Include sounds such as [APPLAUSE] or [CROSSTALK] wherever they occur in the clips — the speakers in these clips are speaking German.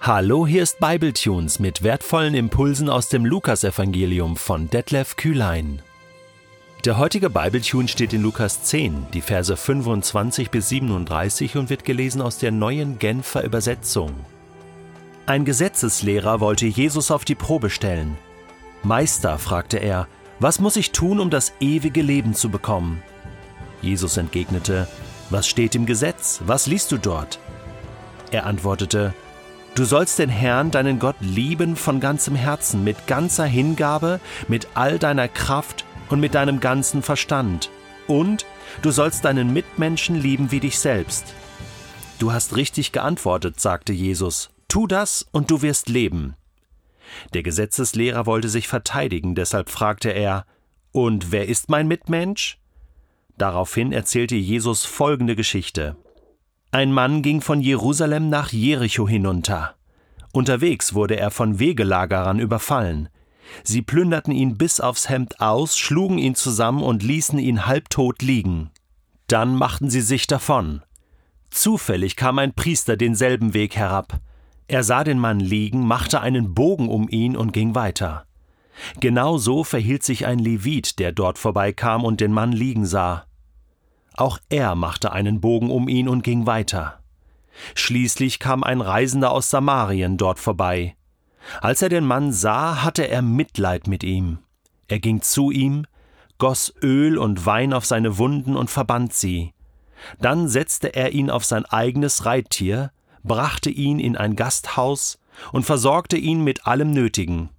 Hallo, hier ist Bibletunes mit wertvollen Impulsen aus dem Lukasevangelium von Detlef Kühlein. Der heutige Bibletune steht in Lukas 10, die Verse 25 bis 37 und wird gelesen aus der neuen Genfer Übersetzung. Ein Gesetzeslehrer wollte Jesus auf die Probe stellen. Meister, fragte er, was muss ich tun, um das ewige Leben zu bekommen? Jesus entgegnete, was steht im Gesetz? Was liest du dort? Er antwortete, Du sollst den Herrn, deinen Gott, lieben von ganzem Herzen, mit ganzer Hingabe, mit all deiner Kraft und mit deinem ganzen Verstand. Und du sollst deinen Mitmenschen lieben wie dich selbst. Du hast richtig geantwortet, sagte Jesus. Tu das und du wirst leben. Der Gesetzeslehrer wollte sich verteidigen, deshalb fragte er Und wer ist mein Mitmensch? Daraufhin erzählte Jesus folgende Geschichte. Ein Mann ging von Jerusalem nach Jericho hinunter. Unterwegs wurde er von Wegelagerern überfallen. Sie plünderten ihn bis aufs Hemd aus, schlugen ihn zusammen und ließen ihn halbtot liegen. Dann machten sie sich davon. Zufällig kam ein Priester denselben Weg herab. Er sah den Mann liegen, machte einen Bogen um ihn und ging weiter. Genau so verhielt sich ein Levit, der dort vorbeikam und den Mann liegen sah. Auch er machte einen Bogen um ihn und ging weiter. Schließlich kam ein Reisender aus Samarien dort vorbei. Als er den Mann sah, hatte er Mitleid mit ihm. Er ging zu ihm, goss Öl und Wein auf seine Wunden und verband sie. Dann setzte er ihn auf sein eigenes Reittier, brachte ihn in ein Gasthaus und versorgte ihn mit allem Nötigen.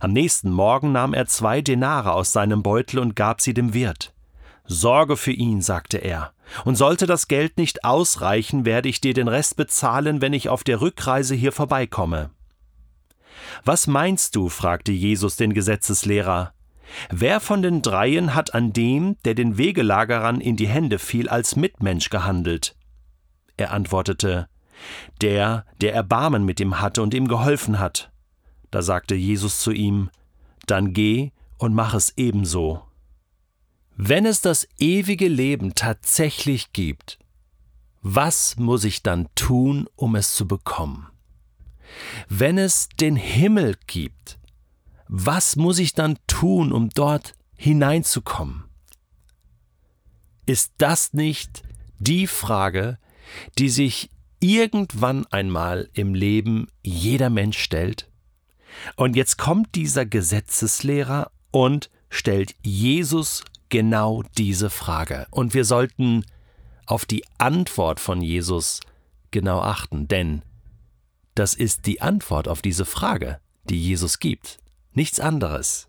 Am nächsten Morgen nahm er zwei Denare aus seinem Beutel und gab sie dem Wirt. Sorge für ihn, sagte er, und sollte das Geld nicht ausreichen, werde ich dir den Rest bezahlen, wenn ich auf der Rückreise hier vorbeikomme. Was meinst du? fragte Jesus den Gesetzeslehrer. Wer von den dreien hat an dem, der den Wegelagerern in die Hände fiel, als Mitmensch gehandelt? Er antwortete, der, der Erbarmen mit ihm hatte und ihm geholfen hat. Da sagte Jesus zu ihm, Dann geh und mach es ebenso. Wenn es das ewige Leben tatsächlich gibt, was muss ich dann tun, um es zu bekommen? Wenn es den Himmel gibt, was muss ich dann tun, um dort hineinzukommen? Ist das nicht die Frage, die sich irgendwann einmal im Leben jeder Mensch stellt? Und jetzt kommt dieser Gesetzeslehrer und stellt Jesus genau diese Frage. Und wir sollten auf die Antwort von Jesus genau achten, denn das ist die Antwort auf diese Frage, die Jesus gibt. Nichts anderes.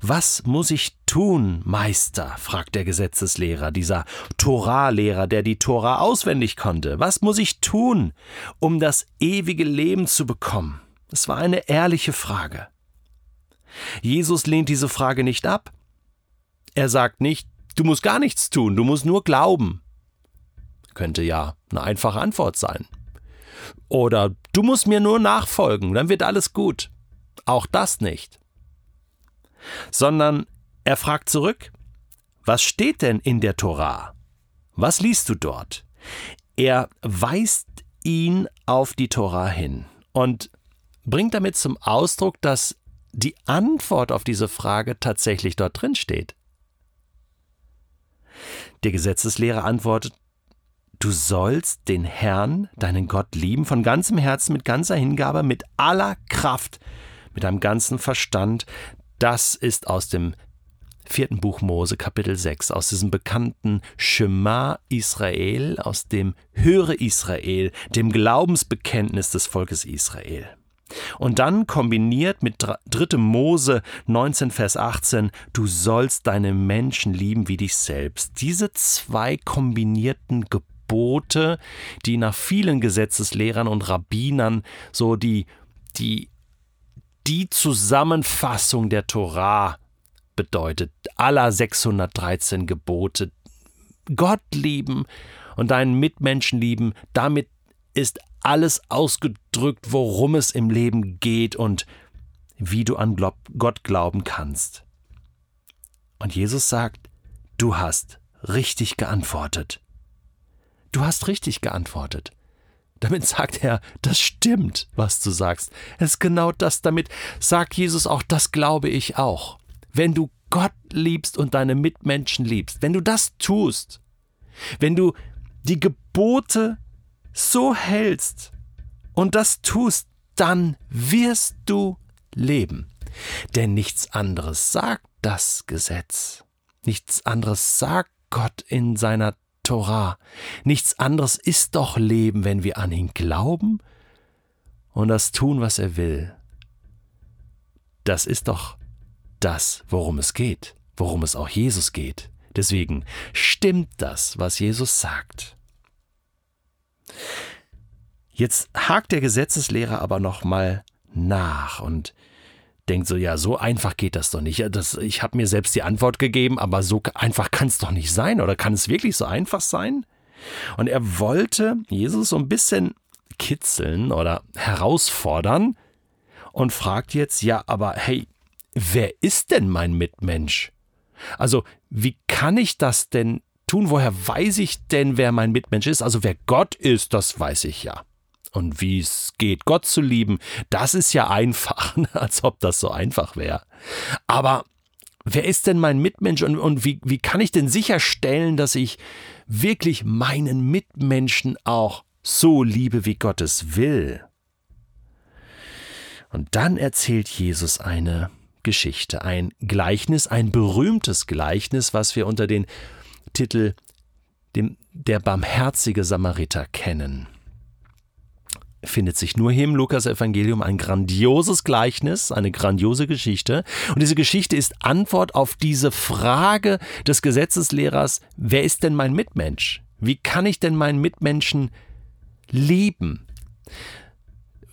Was muss ich tun, Meister? fragt der Gesetzeslehrer, dieser Torah-Lehrer, der die Tora auswendig konnte. Was muss ich tun, um das ewige Leben zu bekommen? Es war eine ehrliche Frage. Jesus lehnt diese Frage nicht ab. Er sagt nicht, du musst gar nichts tun, du musst nur glauben. Könnte ja eine einfache Antwort sein. Oder du musst mir nur nachfolgen, dann wird alles gut. Auch das nicht. Sondern er fragt zurück, was steht denn in der Torah? Was liest du dort? Er weist ihn auf die Torah hin und bringt damit zum Ausdruck, dass die Antwort auf diese Frage tatsächlich dort drin steht. Der Gesetzeslehrer antwortet, Du sollst den Herrn, deinen Gott lieben, von ganzem Herzen, mit ganzer Hingabe, mit aller Kraft, mit deinem ganzen Verstand. Das ist aus dem vierten Buch Mose, Kapitel 6, aus diesem bekannten Shema Israel, aus dem Höre Israel, dem Glaubensbekenntnis des Volkes Israel. Und dann kombiniert mit 3. Mose 19, Vers 18, du sollst deine Menschen lieben wie dich selbst. Diese zwei kombinierten Gebote, die nach vielen Gesetzeslehrern und Rabbinern so die, die, die Zusammenfassung der Torah bedeutet, aller 613 Gebote. Gott lieben und deinen Mitmenschen lieben, damit ist alles ausgedrückt, worum es im Leben geht und wie du an Gott glauben kannst. Und Jesus sagt, du hast richtig geantwortet. Du hast richtig geantwortet. Damit sagt er, das stimmt, was du sagst. Es ist genau das, damit sagt Jesus auch, das glaube ich auch. Wenn du Gott liebst und deine Mitmenschen liebst, wenn du das tust, wenn du die Gebote so hältst und das tust, dann wirst du leben. Denn nichts anderes sagt das Gesetz. Nichts anderes sagt Gott in seiner Torah. Nichts anderes ist doch Leben, wenn wir an ihn glauben und das tun, was er will. Das ist doch das, worum es geht, worum es auch Jesus geht. Deswegen stimmt das, was Jesus sagt. Jetzt hakt der Gesetzeslehrer aber noch mal nach und denkt so, ja, so einfach geht das doch nicht. Das, ich habe mir selbst die Antwort gegeben, aber so einfach kann es doch nicht sein. Oder kann es wirklich so einfach sein? Und er wollte Jesus so ein bisschen kitzeln oder herausfordern und fragt jetzt, ja, aber hey, wer ist denn mein Mitmensch? Also, wie kann ich das denn tun? Woher weiß ich denn, wer mein Mitmensch ist? Also, wer Gott ist, das weiß ich ja. Und wie es geht, Gott zu lieben, das ist ja einfach, [LAUGHS] als ob das so einfach wäre. Aber wer ist denn mein Mitmensch und, und wie, wie kann ich denn sicherstellen, dass ich wirklich meinen Mitmenschen auch so liebe, wie Gott es will? Und dann erzählt Jesus eine Geschichte, ein Gleichnis, ein berühmtes Gleichnis, was wir unter den Titel dem, Der barmherzige Samariter kennen findet sich nur hier im Lukas-Evangelium ein grandioses Gleichnis, eine grandiose Geschichte. Und diese Geschichte ist Antwort auf diese Frage des Gesetzeslehrers, wer ist denn mein Mitmensch? Wie kann ich denn meinen Mitmenschen lieben?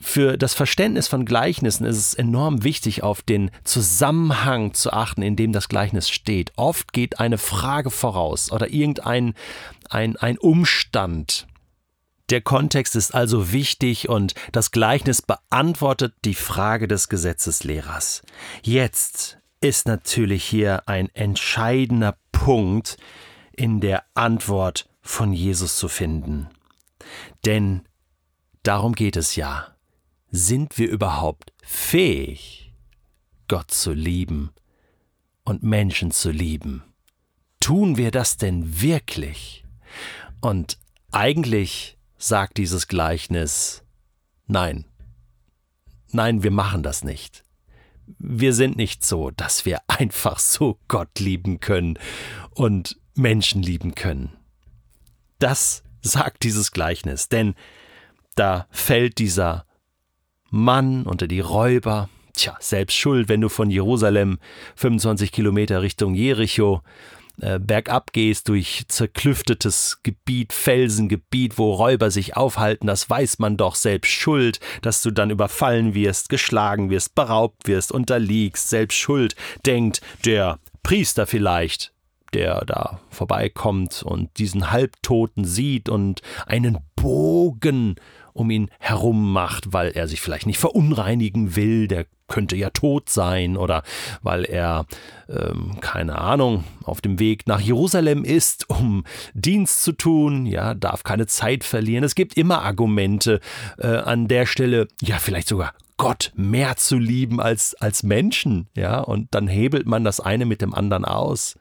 Für das Verständnis von Gleichnissen ist es enorm wichtig, auf den Zusammenhang zu achten, in dem das Gleichnis steht. Oft geht eine Frage voraus oder irgendein ein, ein Umstand, der Kontext ist also wichtig und das Gleichnis beantwortet die Frage des Gesetzeslehrers. Jetzt ist natürlich hier ein entscheidender Punkt in der Antwort von Jesus zu finden. Denn darum geht es ja. Sind wir überhaupt fähig, Gott zu lieben und Menschen zu lieben? Tun wir das denn wirklich? Und eigentlich sagt dieses Gleichnis, nein, nein, wir machen das nicht. Wir sind nicht so, dass wir [LAUGHS] einfach so Gott lieben können und Menschen lieben können. Das sagt dieses Gleichnis, denn da fällt dieser Mann unter die Räuber, tja, selbst schuld, wenn du von Jerusalem 25 Kilometer Richtung Jericho äh, bergab gehst durch zerklüftetes Gebiet, Felsengebiet, wo Räuber sich aufhalten, das weiß man doch. Selbst schuld, dass du dann überfallen wirst, geschlagen wirst, beraubt wirst, unterliegst, selbst schuld, denkt der Priester vielleicht, der da vorbeikommt und diesen Halbtoten sieht und einen Bogen um ihn herum macht, weil er sich vielleicht nicht verunreinigen will, der könnte ja tot sein oder weil er, ähm, keine Ahnung, auf dem Weg nach Jerusalem ist, um Dienst zu tun, ja, darf keine Zeit verlieren. Es gibt immer Argumente äh, an der Stelle, ja, vielleicht sogar Gott mehr zu lieben als, als Menschen, ja, und dann hebelt man das eine mit dem anderen aus.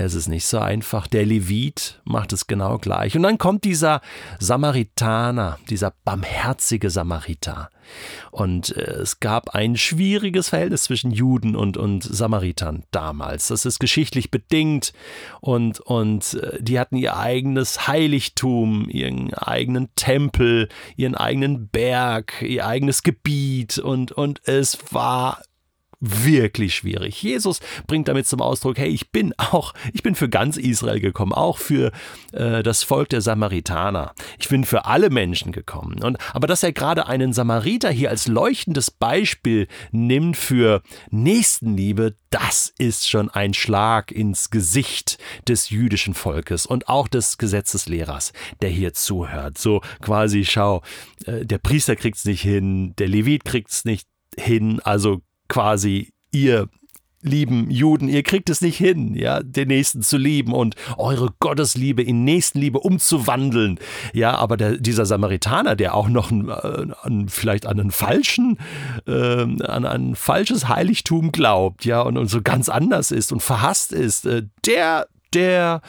Es ist nicht so einfach. Der Levit macht es genau gleich. Und dann kommt dieser Samaritaner, dieser barmherzige Samariter. Und äh, es gab ein schwieriges Verhältnis zwischen Juden und, und Samaritern damals. Das ist geschichtlich bedingt. Und, und äh, die hatten ihr eigenes Heiligtum, ihren eigenen Tempel, ihren eigenen Berg, ihr eigenes Gebiet. Und, und es war wirklich schwierig. Jesus bringt damit zum Ausdruck, hey, ich bin auch, ich bin für ganz Israel gekommen, auch für äh, das Volk der Samaritaner. Ich bin für alle Menschen gekommen. Und, aber dass er gerade einen Samariter hier als leuchtendes Beispiel nimmt für Nächstenliebe, das ist schon ein Schlag ins Gesicht des jüdischen Volkes und auch des Gesetzeslehrers, der hier zuhört. So quasi, schau, äh, der Priester kriegt's nicht hin, der Levit kriegt's nicht hin, also quasi ihr lieben Juden, ihr kriegt es nicht hin, ja, den Nächsten zu lieben und eure Gottesliebe in Nächstenliebe umzuwandeln. Ja, aber der, dieser Samaritaner, der auch noch ein, äh, an, vielleicht an einen falschen, äh, an ein falsches Heiligtum glaubt, ja, und, und so ganz anders ist und verhasst ist, äh, der der,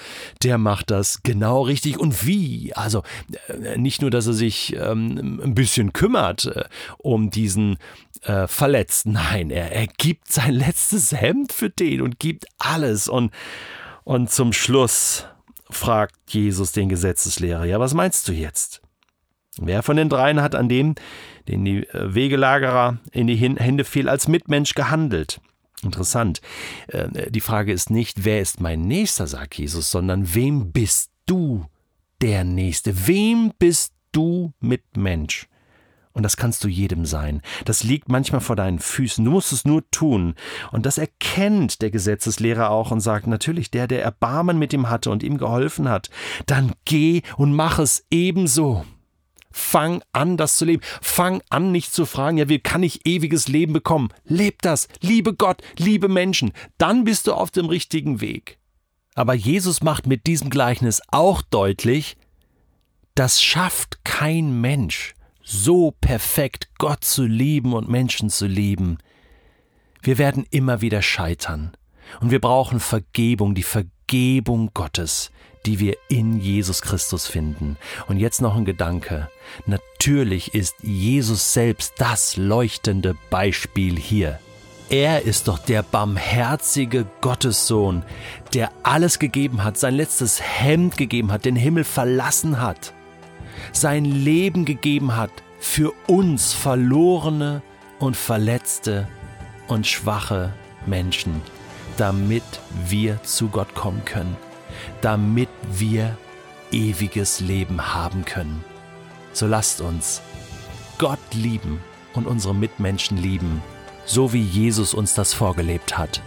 der macht das genau richtig. Und wie? Also äh, nicht nur, dass er sich ähm, ein bisschen kümmert äh, um diesen äh, Verletzten, nein, er, er gibt sein letztes Hemd für den und gibt alles. Und, und zum Schluss fragt Jesus den Gesetzeslehrer, ja, was meinst du jetzt? Wer von den dreien hat an dem, den die äh, Wegelagerer in die Hände fiel, als Mitmensch gehandelt? Interessant. Äh, die Frage ist nicht, wer ist mein Nächster, sagt Jesus, sondern wem bist du der Nächste? Wem bist du Mitmensch? Und das kannst du jedem sein. Das liegt manchmal vor deinen Füßen. Du musst es nur tun. Und das erkennt der Gesetzeslehrer auch und sagt natürlich, der, der Erbarmen mit ihm hatte und ihm geholfen hat, dann geh und mach es ebenso. Fang an, das zu leben. Fang an, nicht zu fragen, ja, wie kann ich ewiges Leben bekommen? Leb das. Liebe Gott, liebe Menschen. Dann bist du auf dem richtigen Weg. Aber Jesus macht mit diesem Gleichnis auch deutlich, das schafft kein Mensch, so perfekt Gott zu lieben und Menschen zu lieben. Wir werden immer wieder scheitern. Und wir brauchen Vergebung, die Vergebung Gottes die wir in Jesus Christus finden. Und jetzt noch ein Gedanke. Natürlich ist Jesus selbst das leuchtende Beispiel hier. Er ist doch der barmherzige Gottessohn, der alles gegeben hat, sein letztes Hemd gegeben hat, den Himmel verlassen hat, sein Leben gegeben hat für uns verlorene und verletzte und schwache Menschen, damit wir zu Gott kommen können damit wir ewiges Leben haben können. So lasst uns Gott lieben und unsere Mitmenschen lieben, so wie Jesus uns das vorgelebt hat.